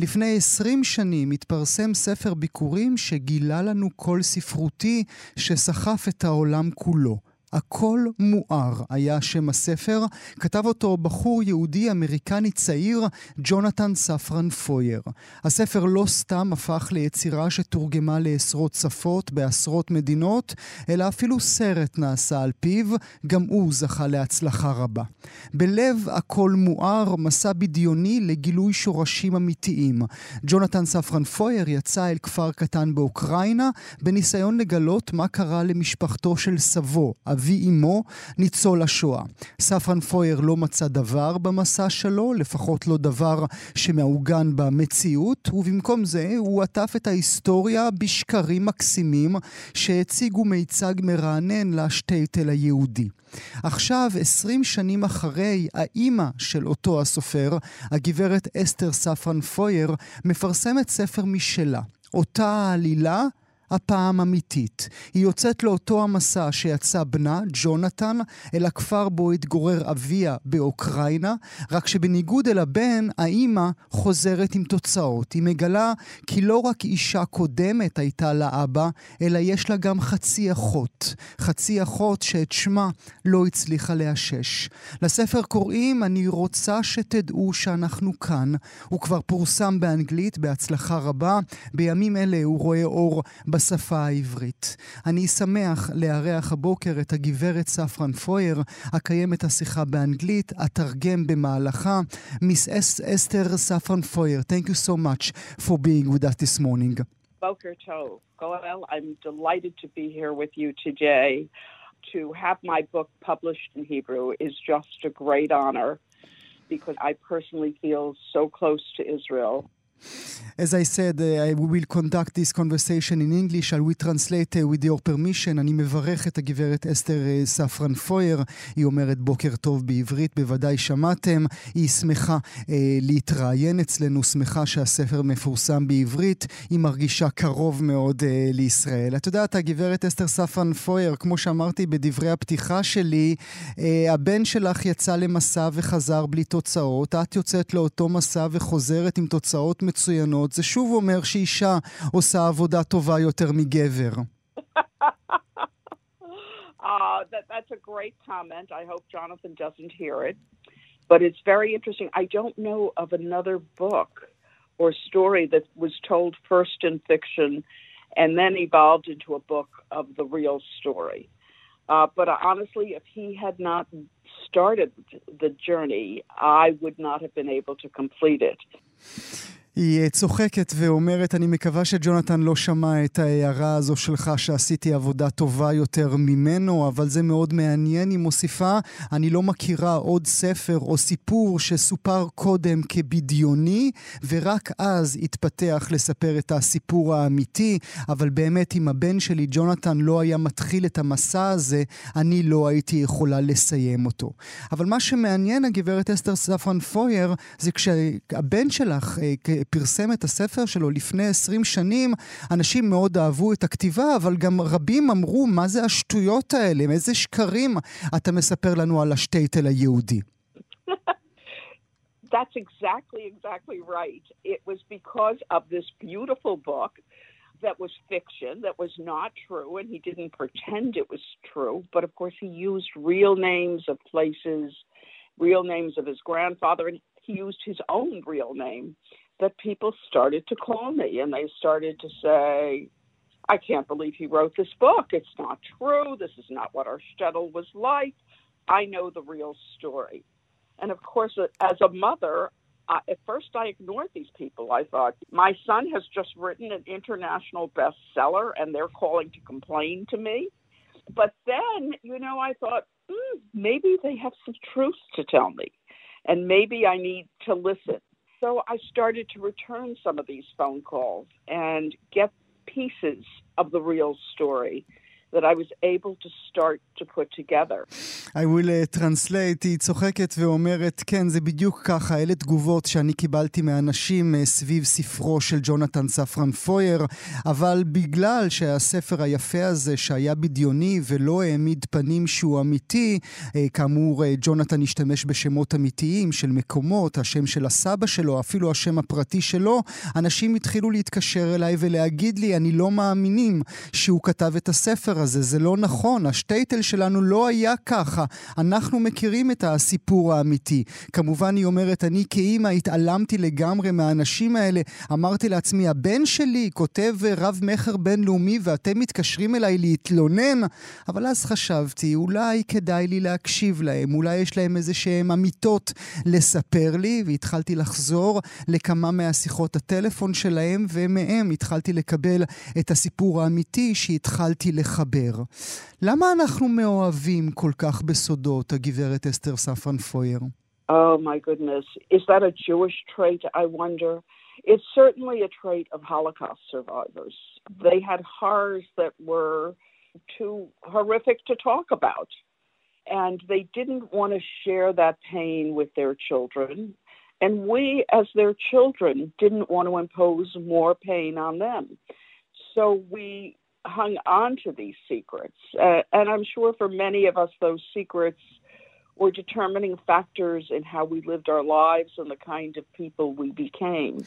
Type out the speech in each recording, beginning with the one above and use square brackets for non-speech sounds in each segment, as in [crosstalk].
לפני עשרים שנים התפרסם ספר ביקורים שגילה לנו קול ספרותי שסחף את העולם כולו. הכל מואר היה שם הספר, כתב אותו בחור יהודי אמריקני צעיר, ג'ונתן ספרן פויר. הספר לא סתם הפך ליצירה שתורגמה לעשרות שפות בעשרות מדינות, אלא אפילו סרט נעשה על פיו, גם הוא זכה להצלחה רבה. בלב הכל מואר, מסע בדיוני לגילוי שורשים אמיתיים. ג'ונתן ספרן פויר יצא אל כפר קטן באוקראינה, בניסיון לגלות מה קרה למשפחתו של סבו, אבי אמו, ניצול השואה. ספרן פויר לא מצא דבר במסע שלו, לפחות לא דבר שמעוגן במציאות, ובמקום זה הוא עטף את ההיסטוריה בשקרים מקסימים שהציגו מיצג מרענן לשטייטל היהודי. עכשיו, עשרים שנים אחרי, האימא של אותו הסופר, הגברת אסתר ספרן פויר, מפרסמת ספר משלה. אותה העלילה הפעם אמיתית. היא יוצאת לאותו המסע שיצא בנה, ג'ונתן, אל הכפר בו התגורר אביה באוקראינה, רק שבניגוד אל הבן, האימא חוזרת עם תוצאות. היא מגלה כי לא רק אישה קודמת הייתה לאבא, אלא יש לה גם חצי אחות. חצי אחות שאת שמה לא הצליחה לאשש. לספר קוראים "אני רוצה שתדעו שאנחנו כאן". הוא כבר פורסם באנגלית בהצלחה רבה. בימים אלה הוא רואה אור בשפה העברית. אני שמח לארח הבוקר את הגברת ספרן פויר, אקיים את השיחה באנגלית, אתרגם במהלכה. מיס אסתר ספרן פויר, thank you so much for being with us this morning. Boker Tov. Goel, I'm delighted to be here with you today. To have my book published in Hebrew is just a great honor because I personally feel so close to Israel. As I said, uh, we will conduct this conversation in English. Shall we translate uh, with your permission? אני מברך את הגברת אסתר uh, ספרן פויר. היא אומרת בוקר טוב בעברית, בוודאי שמעתם. היא שמחה uh, להתראיין אצלנו, שמחה שהספר מפורסם בעברית. היא מרגישה קרוב מאוד uh, לישראל. את יודעת, הגברת אסתר ספרן פויר, כמו שאמרתי בדברי הפתיחה שלי, uh, הבן שלך יצא למסע וחזר בלי תוצאות. את יוצאת לאותו מסע וחוזרת עם תוצאות מצוינות, זה שוב אומר שאישה עושה עבודה טובה יותר מגבר. [laughs] Uh, that, that's a great comment. I hope Jonathan doesn't hear it. But it's very interesting. I don't know of another book or story that was told first in fiction and then evolved into a book of the real story. Uh, but honestly, if he had not started the journey, I would not have been able to complete it. היא צוחקת ואומרת, אני מקווה שג'ונתן לא שמע את ההערה הזו שלך שעשיתי עבודה טובה יותר ממנו, אבל זה מאוד מעניין. היא מוסיפה, אני לא מכירה עוד ספר או סיפור שסופר קודם כבדיוני, ורק אז התפתח לספר את הסיפור האמיתי, אבל באמת אם הבן שלי, ג'ונתן, לא היה מתחיל את המסע הזה, אני לא הייתי יכולה לסיים אותו. אבל מה שמעניין, הגברת אסתר ספרן פויר, זה כשהבן שלך, פרסם את הספר שלו לפני 20 שנים, אנשים מאוד אהבו את הכתיבה, אבל גם רבים אמרו, מה זה השטויות האלה? איזה שקרים אתה מספר לנו על השטייטל היהודי? That's exactly, exactly right. It was because of this beautiful book that was fiction, that was not true, and he didn't pretend it was true. But of course, he used real names of places, real names of his grandfather, and he used his own real name. That people started to call me and they started to say, I can't believe he wrote this book. It's not true. This is not what our shtetl was like. I know the real story. And of course, as a mother, I, at first I ignored these people. I thought, my son has just written an international bestseller and they're calling to complain to me. But then, you know, I thought, mm, maybe they have some truth to tell me. And maybe I need to listen. So I started to return some of these phone calls and get pieces of the real story that I was able to start to put together. I will uh, translate, היא צוחקת ואומרת, כן, זה בדיוק ככה, אלה תגובות שאני קיבלתי מאנשים uh, סביב ספרו של ג'ונתן ספרן פויר, אבל בגלל שהספר היפה הזה, שהיה בדיוני ולא העמיד פנים שהוא אמיתי, uh, כאמור, uh, ג'ונתן השתמש בשמות אמיתיים של מקומות, השם של הסבא שלו, אפילו השם הפרטי שלו, אנשים התחילו להתקשר אליי ולהגיד לי, אני לא מאמינים שהוא כתב את הספר הזה, זה לא נכון, השטייטל שלנו לא היה ככה, אנחנו מכירים את הסיפור האמיתי. כמובן, היא אומרת, אני כאימא התעלמתי לגמרי מהאנשים האלה, אמרתי לעצמי, הבן שלי כותב רב מכר בינלאומי ואתם מתקשרים אליי להתלונן, אבל אז חשבתי, אולי כדאי לי להקשיב להם, אולי יש להם איזה שהם אמיתות לספר לי, והתחלתי לחזור לכמה מהשיחות הטלפון שלהם, ומהם התחלתי לקבל את הסיפור האמיתי שהתחלתי לחבר. למה אנחנו מאוהבים כל כך בסודות, הגברת אסתר ספרן פויר? Oh my goodness. Is that a Jewish trait, I wonder? It's certainly a trait of Holocaust survivors. They had horrors that were too horrific to talk about. And they didn't want to share that pain with their children. And we, as their children, didn't want to impose more pain on them. So we hung on to these secrets. Uh, and I'm sure for many of us, those secrets were determining factors in how we lived our lives and the kind of people we became.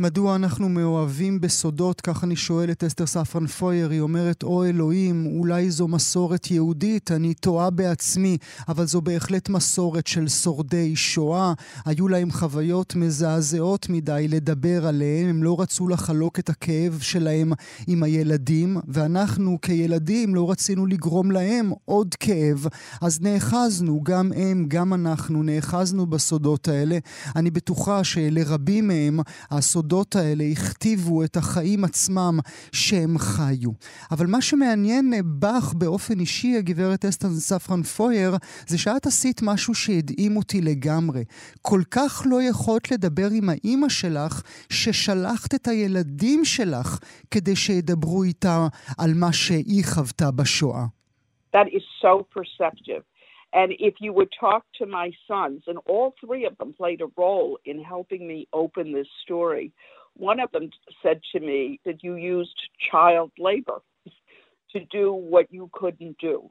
מדוע אנחנו מאוהבים בסודות? כך אני שואל את אסתר ספרן פויר, היא אומרת, או אלוהים, אולי זו מסורת יהודית, אני טועה בעצמי, אבל זו בהחלט מסורת של שורדי שואה. היו להם חוויות מזעזעות מדי לדבר עליהם, הם לא רצו לחלוק את הכאב שלהם עם הילדים, ואנחנו כילדים לא רצינו לגרום להם עוד כאב, אז נאחזנו, גם הם, גם אנחנו, נאחזנו בסודות האלה. אני בטוחה שלרבים מהם, הסודות הסודות האלה הכתיבו את החיים עצמם שהם חיו. אבל מה שמעניין בך באופן אישי, הגברת אסטן ספרן פויר, זה שאת עשית משהו שהדהים אותי לגמרי. כל כך לא יכולת לדבר עם האימא שלך, ששלחת את הילדים שלך כדי שידברו איתה על מה שהיא חוותה בשואה. That is so perceptive. And if you would talk to my sons, and all three of them played a role in helping me open this story, one of them said to me that you used child labor to do what you couldn't do.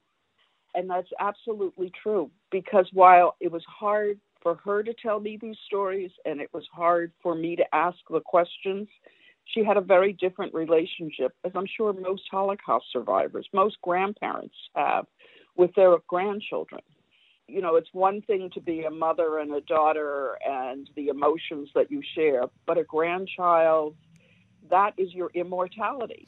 And that's absolutely true because while it was hard for her to tell me these stories and it was hard for me to ask the questions, she had a very different relationship, as I'm sure most Holocaust survivors, most grandparents have with their grandchildren. You know, it's one thing to be a mother and a daughter and the emotions that you share, but a grandchild, that is your immortality.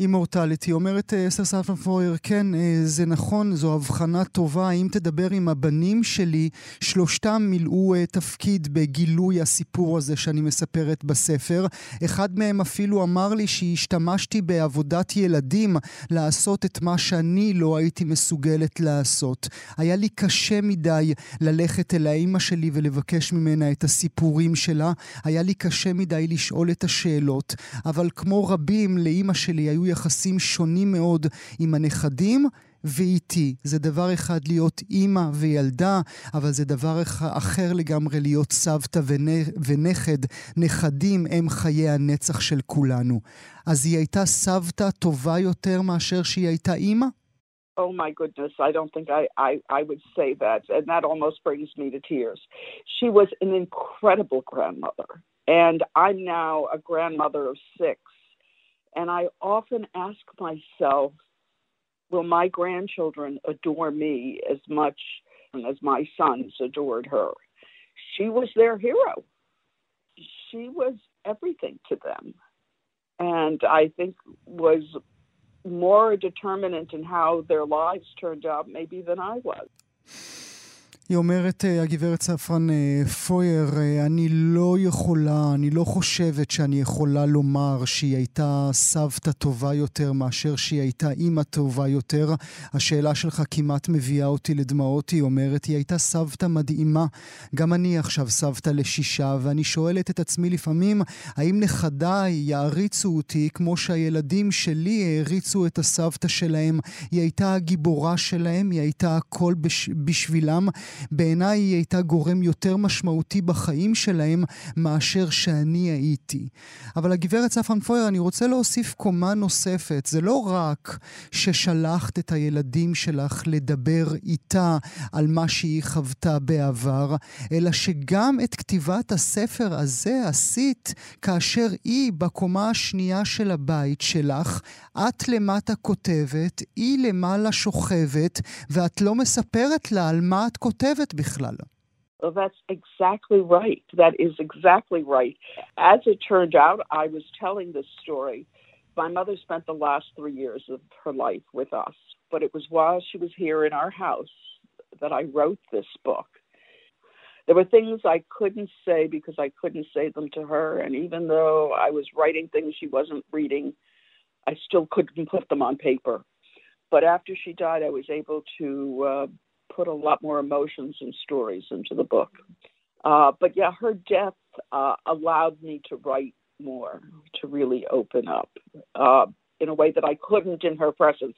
אימורטליטי. אומרת אסתר סלפן פויר, כן, זה נכון, זו הבחנה טובה. אם תדבר עם הבנים שלי, שלושתם מילאו תפקיד בגילוי הסיפור הזה שאני מספרת בספר. אחד מהם אפילו אמר לי שהשתמשתי בעבודת ילדים לעשות את מה שאני לא הייתי מסוגלת לעשות. היה לי קשה מדי ללכת אל האימא שלי ולבקש ממנה את הסיפורים שלה. היה לי קשה מדי לשאול את השאלות. אבל כמו רבים, לאימא שלי היו יחסים שונים מאוד עם הנכדים ואיתי. זה דבר אחד להיות אימא וילדה, אבל זה דבר אחר לגמרי להיות סבתא ונכד. נכדים הם חיי הנצח של כולנו. אז היא הייתה סבתא טובה יותר מאשר שהיא הייתה אימא? Oh my goodness, I don't think I, I, I would say that. And that almost brings me to tears. She was an incredible grandmother. And I'm now a grandmother of six. And I often ask myself, will my grandchildren adore me as much as my sons adored her? She was their hero. She was everything to them. And I think was more determinant in how their lives turned out maybe than I was. היא אומרת, אה, הגברת ספרן אה, פויר, אה, אני לא יכולה, אני לא חושבת שאני יכולה לומר שהיא הייתה סבתא טובה יותר מאשר שהיא הייתה אימא טובה יותר. השאלה שלך כמעט מביאה אותי לדמעות, היא אומרת, היא הייתה סבתא מדהימה. גם אני עכשיו סבתא לשישה, ואני שואלת את עצמי לפעמים, האם נכדיי יעריצו אותי כמו שהילדים שלי העריצו את הסבתא שלהם? היא הייתה הגיבורה שלהם, היא הייתה הכל בש... בשבילם. בעיניי היא הייתה גורם יותר משמעותי בחיים שלהם מאשר שאני הייתי. אבל הגברת ספרן פויר, אני רוצה להוסיף קומה נוספת. זה לא רק ששלחת את הילדים שלך לדבר איתה על מה שהיא חוותה בעבר, אלא שגם את כתיבת הספר הזה עשית כאשר היא בקומה השנייה של הבית שלך, את למטה כותבת, היא למעלה שוכבת, ואת לא מספרת לה על מה את כותבת בכלל. Well, that's exactly right. That is exactly right. As it turned out, I was telling this story. My mother spent the last three years of her life with us, but it was while she was here in our house that I wrote this book. There were things I couldn't say because I couldn't say them to her, and even though I was writing things she wasn't reading, I still couldn't put them on paper. But after she died, I was able to uh, put a lot more emotions and stories into the book. Uh, but yeah, her death uh, allowed me to write more, to really open up uh, in a way that I couldn't in her presence.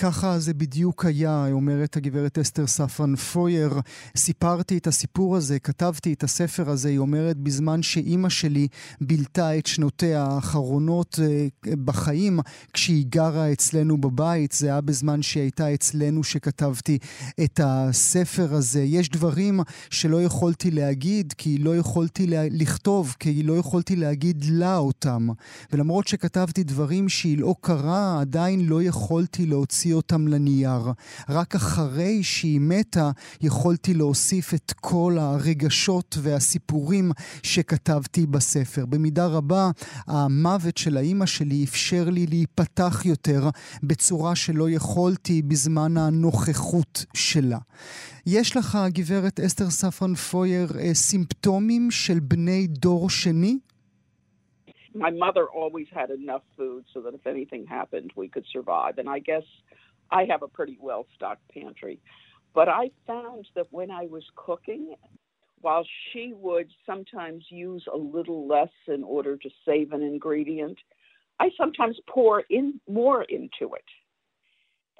ככה זה בדיוק היה, אומרת הגברת אסתר ספרן פויר. סיפרתי את הסיפור הזה, כתבתי את הספר הזה, היא אומרת, בזמן שאימא שלי בילתה את שנותיה האחרונות אה, בחיים, כשהיא גרה אצלנו בבית. זה היה בזמן שהיא הייתה אצלנו שכתבתי את הספר הזה. יש דברים שלא יכולתי להגיד, כי לא יכולתי לכתוב, כי לא יכולתי להגיד לה אותם. ולמרות שכתבתי דברים שהיא לא קרה, עדיין לא יכולתי להוציא להוציא אותם לנייר. רק אחרי שהיא מתה יכולתי להוסיף את כל הרגשות והסיפורים שכתבתי בספר. במידה רבה, המוות של האימא שלי אפשר לי להיפתח יותר בצורה שלא יכולתי בזמן הנוכחות שלה. יש לך, גברת אסתר ספרן פויר, סימפטומים של בני דור שני? my mother always had enough food so that if anything happened, we could survive. And I guess I have a pretty well stocked pantry. But I found that when I was cooking, while she would sometimes use a little less in order to save an ingredient, I sometimes pour in more into it.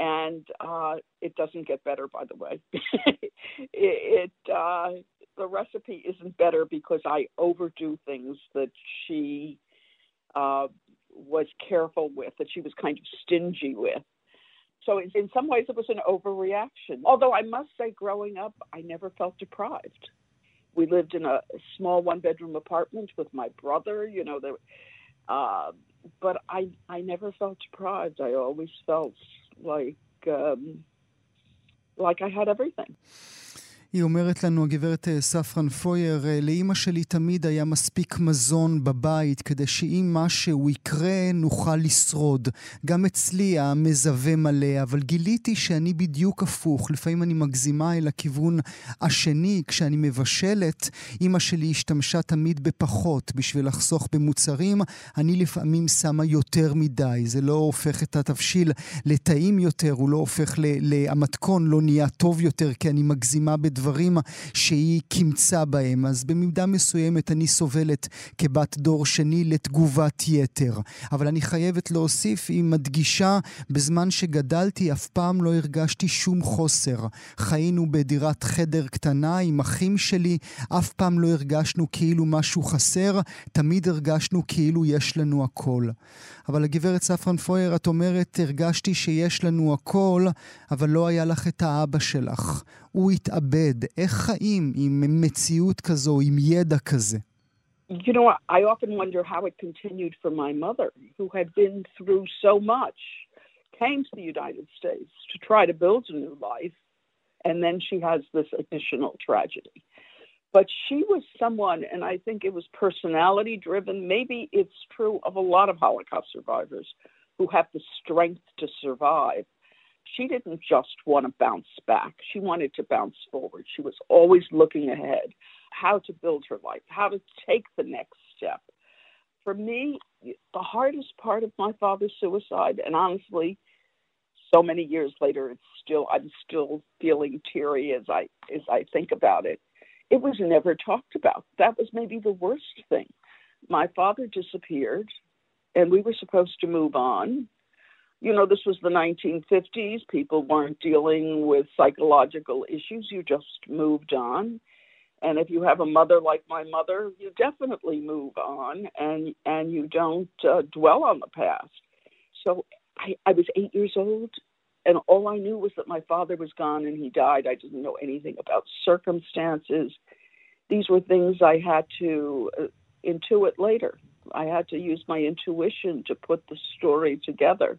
And uh, it doesn't get better, by the way. [laughs] it, it uh, the recipe isn't better because I overdo things that she uh, was careful with, that she was kind of stingy with. So in some ways, it was an overreaction. Although I must say, growing up, I never felt deprived. We lived in a small one-bedroom apartment with my brother. You know, there, uh, but I I never felt deprived. I always felt like um, like I had everything. היא אומרת לנו, הגברת אה, ספרן פויר, אה, לאימא שלי תמיד היה מספיק מזון בבית כדי שאם משהו יקרה נוכל לשרוד. גם אצלי המזווה מלא, אבל גיליתי שאני בדיוק הפוך. לפעמים אני מגזימה אל הכיוון השני. כשאני מבשלת, אימא שלי השתמשה תמיד בפחות בשביל לחסוך במוצרים. אני לפעמים שמה יותר מדי. זה לא הופך את התבשיל לטעים יותר, הוא לא הופך ל... המתכון לא נהיה טוב יותר כי אני מגזימה בדברים. הדברים שהיא קימצה בהם. אז במידה מסוימת אני סובלת כבת דור שני לתגובת יתר. אבל אני חייבת להוסיף, היא מדגישה, בזמן שגדלתי אף פעם לא הרגשתי שום חוסר. חיינו בדירת חדר קטנה עם אחים שלי, אף פעם לא הרגשנו כאילו משהו חסר, תמיד הרגשנו כאילו יש לנו הכל. אבל הגברת ספרן פויר, את אומרת, הרגשתי שיש לנו הכל, אבל לא היה לך את האבא שלך. הוא התאבד. איך חיים עם מציאות כזו, עם ידע כזה? You know, I often wonder how it continued for my mother, who had been through so much, came to the United States to try to build a new life, and then she has this additional tragedy. But she was someone, and I think it was personality driven. Maybe it's true of a lot of Holocaust survivors who have the strength to survive she didn't just want to bounce back. She wanted to bounce forward. She was always looking ahead, how to build her life, how to take the next step. For me, the hardest part of my father's suicide, and honestly, so many years later, it's still I'm still feeling teary as I as I think about it. It was never talked about. That was maybe the worst thing. My father disappeared, and we were supposed to move on you know, this was the 1950s. People weren't dealing with psychological issues. You just moved on. And if you have a mother like my mother, you definitely move on and, and you don't uh, dwell on the past. So I, I was eight years old, and all I knew was that my father was gone and he died. I didn't know anything about circumstances. These were things I had to uh, intuit later. I had to use my intuition to put the story together.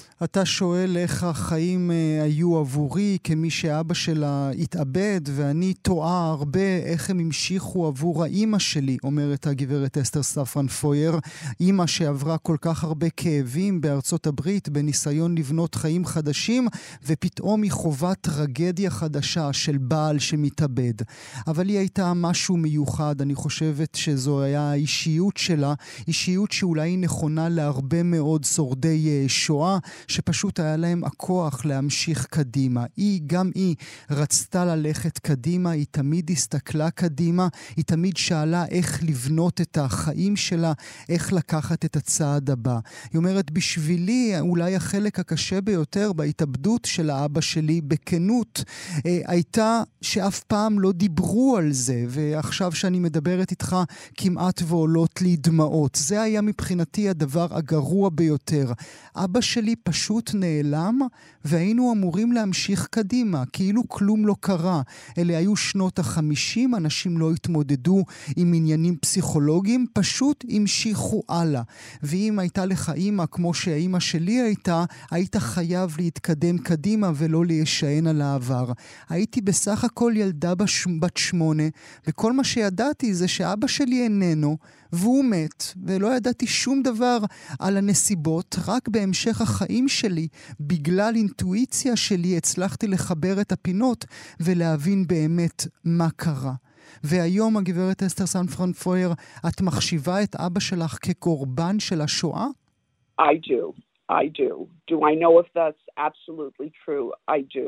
אתה שואל איך החיים אה, היו עבורי כמי שאבא שלה התאבד, ואני תוהה הרבה איך הם המשיכו עבור האימא שלי, אומרת הגברת אסתר ספרן פויר, אימא שעברה כל כך הרבה כאבים בארצות הברית בניסיון לבנות חיים חדשים, ופתאום היא חווה טרגדיה חדשה של בעל שמתאבד. אבל היא הייתה משהו מיוחד, אני חושבת שזו היה האישיות שלה, אישיות שאולי היא נכונה להרבה מאוד שורדי אה, שואה. שפשוט היה להם הכוח להמשיך קדימה. היא, גם היא, רצתה ללכת קדימה, היא תמיד הסתכלה קדימה, היא תמיד שאלה איך לבנות את החיים שלה, איך לקחת את הצעד הבא. היא אומרת, בשבילי, אולי החלק הקשה ביותר בהתאבדות של האבא שלי, בכנות, אה, הייתה שאף פעם לא דיברו על זה, ועכשיו שאני מדברת איתך, כמעט ועולות לי דמעות. זה היה מבחינתי הדבר הגרוע ביותר. אבא שלי פשוט... פשוט נעלם, והיינו אמורים להמשיך קדימה, כאילו כלום לא קרה. אלה היו שנות החמישים, אנשים לא התמודדו עם עניינים פסיכולוגיים, פשוט המשיכו הלאה. ואם הייתה לך אימא כמו שהאימא שלי הייתה, היית חייב להתקדם קדימה ולא להישען על העבר. הייתי בסך הכל ילדה בש... בת שמונה, וכל מה שידעתי זה שאבא שלי איננו, והוא מת, ולא ידעתי שום דבר על הנסיבות, רק בהמשך החיים שלי, בגלל אינטואיציה שלי, הצלחתי לחבר את הפינות ולהבין באמת מה קרה. והיום, הגברת אסתר סנפרן פויר, את מחשיבה את אבא שלך כקורבן של השואה? I do. I do. Do I know if that's absolutely true? I do.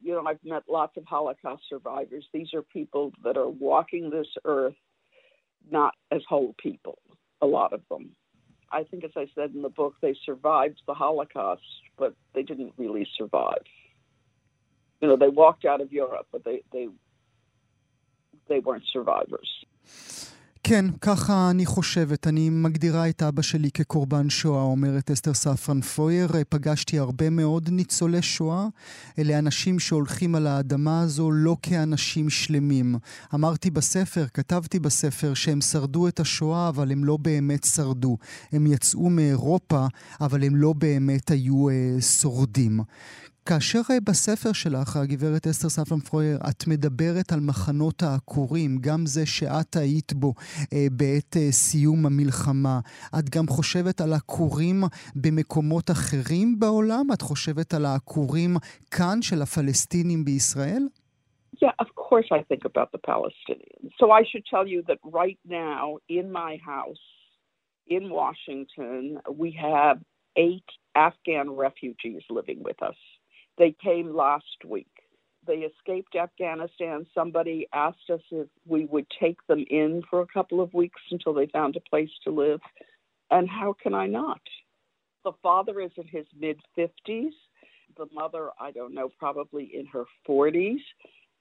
You know, I've met lots of Holocaust survivors. These are people that are walking this earth not as whole people, a lot of them. I think, as I said in the book, they survived the Holocaust, but they didn't really survive. You know, they walked out of Europe, but they they they weren't survivors. כן, ככה אני חושבת. אני מגדירה את אבא שלי כקורבן שואה, אומרת אסתר ספרן פויר. פגשתי הרבה מאוד ניצולי שואה. אלה אנשים שהולכים על האדמה הזו לא כאנשים שלמים. אמרתי בספר, כתבתי בספר, שהם שרדו את השואה, אבל הם לא באמת שרדו. הם יצאו מאירופה, אבל הם לא באמת היו אה, שורדים. כאשר אה, בספר שלך, הגברת אסתר ספרן פרויר, את מדברת על מחנות העקורים, גם זה שאת היית בו אה, בעת אה, סיום המלחמה, את גם חושבת על עקורים במקומות אחרים בעולם? את חושבת על העקורים כאן של הפלסטינים בישראל? Yeah, of course I think about the Palestinians. So I should tell you that right now in my house in Washington, we have eight Afghan refugees living with us. They came last week. They escaped Afghanistan. Somebody asked us if we would take them in for a couple of weeks until they found a place to live. And how can I not? The father is in his mid 50s. The mother, I don't know, probably in her 40s.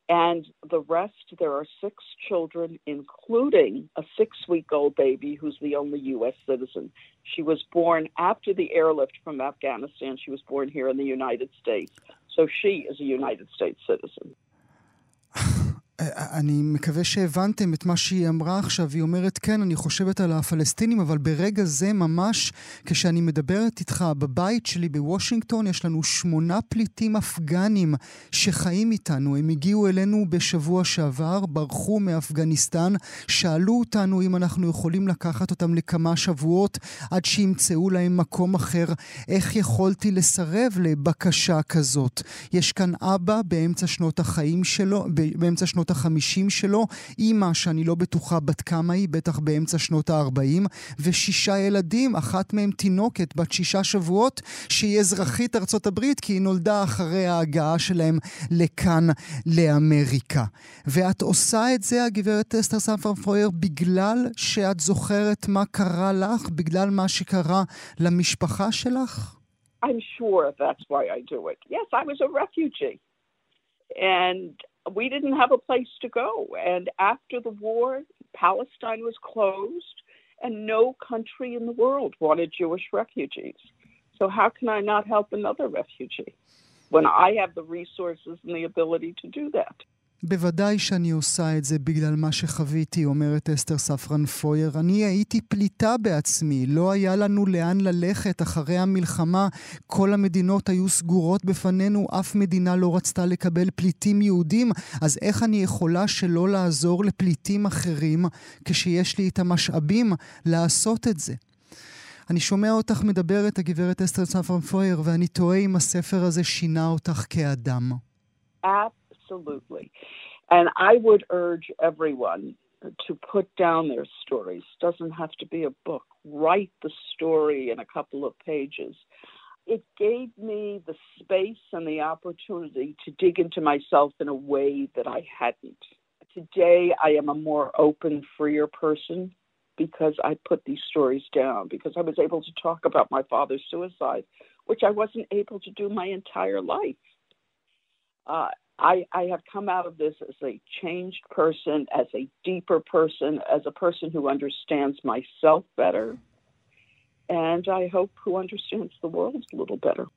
And the rest, there are six children, including a six week old baby who's the only U.S. citizen. She was born after the airlift from Afghanistan. She was born here in the United States. So she is a United States citizen. אני מקווה שהבנתם את מה שהיא אמרה עכשיו. היא אומרת, כן, אני חושבת על הפלסטינים, אבל ברגע זה ממש, כשאני מדברת איתך בבית שלי בוושינגטון, יש לנו שמונה פליטים אפגנים שחיים איתנו. הם הגיעו אלינו בשבוע שעבר, ברחו מאפגניסטן, שאלו אותנו אם אנחנו יכולים לקחת אותם לכמה שבועות עד שימצאו להם מקום אחר. איך יכולתי לסרב לבקשה כזאת? יש כאן אבא באמצע שנות החיים שלו, באמצע שנות שנות החמישים שלו, אימא שאני לא בטוחה בת כמה היא, בטח באמצע שנות הארבעים, ושישה ילדים, אחת מהם תינוקת בת שישה שבועות, שהיא אזרחית ארצות הברית, כי היא נולדה אחרי ההגעה שלהם לכאן, לאמריקה. ואת עושה את זה, הגברת אסתר ספרפויר, בגלל שאת זוכרת מה קרה לך, בגלל מה שקרה למשפחה שלך? I'm sure that's why I do it. Yes, I was a refugee. And we didn't have a place to go. And after the war, Palestine was closed, and no country in the world wanted Jewish refugees. So, how can I not help another refugee when I have the resources and the ability to do that? בוודאי שאני עושה את זה בגלל מה שחוויתי, אומרת אסתר ספרן פויר. אני הייתי פליטה בעצמי, לא היה לנו לאן ללכת אחרי המלחמה. כל המדינות היו סגורות בפנינו, אף מדינה לא רצתה לקבל פליטים יהודים, אז איך אני יכולה שלא לעזור לפליטים אחרים כשיש לי את המשאבים לעשות את זה? אני שומע אותך מדברת, הגברת אסתר ספרן פויר, ואני תוהה אם הספר הזה שינה אותך כאדם. Absolutely. And I would urge everyone to put down their stories. Doesn't have to be a book. Write the story in a couple of pages. It gave me the space and the opportunity to dig into myself in a way that I hadn't. Today, I am a more open, freer person because I put these stories down, because I was able to talk about my father's suicide, which I wasn't able to do my entire life. Uh, I, I have come out of this as a changed person, as a deeper person, as a person who understands myself better, and I hope who understands the world a little better.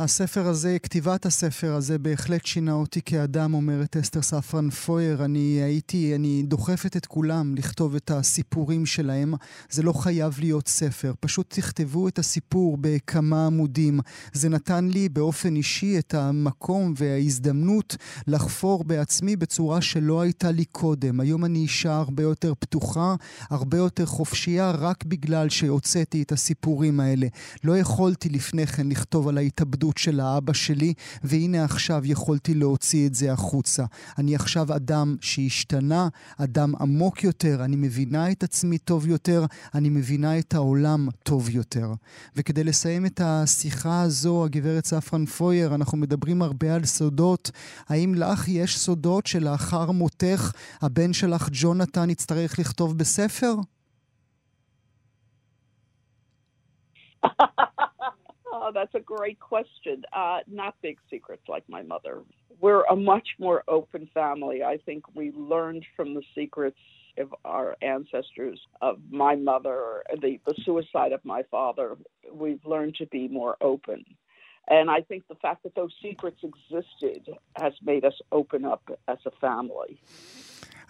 הספר הזה, כתיבת הספר הזה בהחלט שינה אותי כאדם, אומרת אסתר ספרן פויר. אני הייתי, אני דוחפת את כולם לכתוב את הסיפורים שלהם. זה לא חייב להיות ספר, פשוט תכתבו את הסיפור בכמה עמודים. זה נתן לי באופן אישי את המקום וההזדמנות לחפור בעצמי בצורה שלא הייתה לי קודם. היום אני אישה הרבה יותר פתוחה, הרבה יותר חופשייה, רק בגלל שהוצאתי את הסיפורים האלה. לא יכולתי לפני כן לכתוב על ההתאבדות. הילדות של האבא שלי, והנה עכשיו יכולתי להוציא את זה החוצה. אני עכשיו אדם שהשתנה, אדם עמוק יותר, אני מבינה את עצמי טוב יותר, אני מבינה את העולם טוב יותר. וכדי לסיים את השיחה הזו, הגברת ספרן פויר, אנחנו מדברים הרבה על סודות. האם לך יש סודות שלאחר מותך הבן שלך ג'ונתן יצטרך לכתוב בספר? [laughs] Oh, that's a great question. Uh, not big secrets like my mother. We're a much more open family. I think we learned from the secrets of our ancestors, of my mother, the, the suicide of my father. We've learned to be more open. And I think the fact that those secrets existed has made us open up as a family.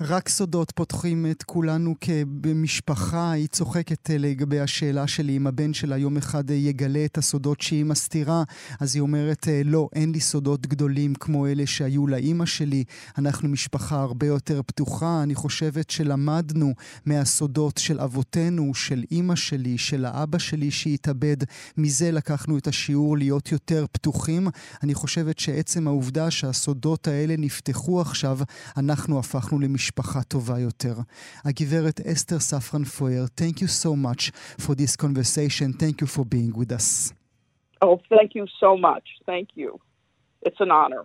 רק סודות פותחים את כולנו כבמשפחה. היא צוחקת אה, לגבי השאלה שלי אם הבן שלה יום אחד אה, יגלה את הסודות שהיא מסתירה. אז היא אומרת, אה, לא, אין לי סודות גדולים כמו אלה שהיו לאימא שלי. אנחנו משפחה הרבה יותר פתוחה. אני חושבת שלמדנו מהסודות של אבותינו, של אימא שלי, של האבא שלי שהתאבד. מזה לקחנו את השיעור להיות יותר פתוחים. אני חושבת שעצם העובדה שהסודות האלה נפתחו עכשיו, אנחנו הפכנו למשפחה. משפחה טובה יותר. הגברת אסתר ספרן פויר, thank you so much for this conversation. Thank you for being with us. Oh, thank you so much. Thank you. It's an honor.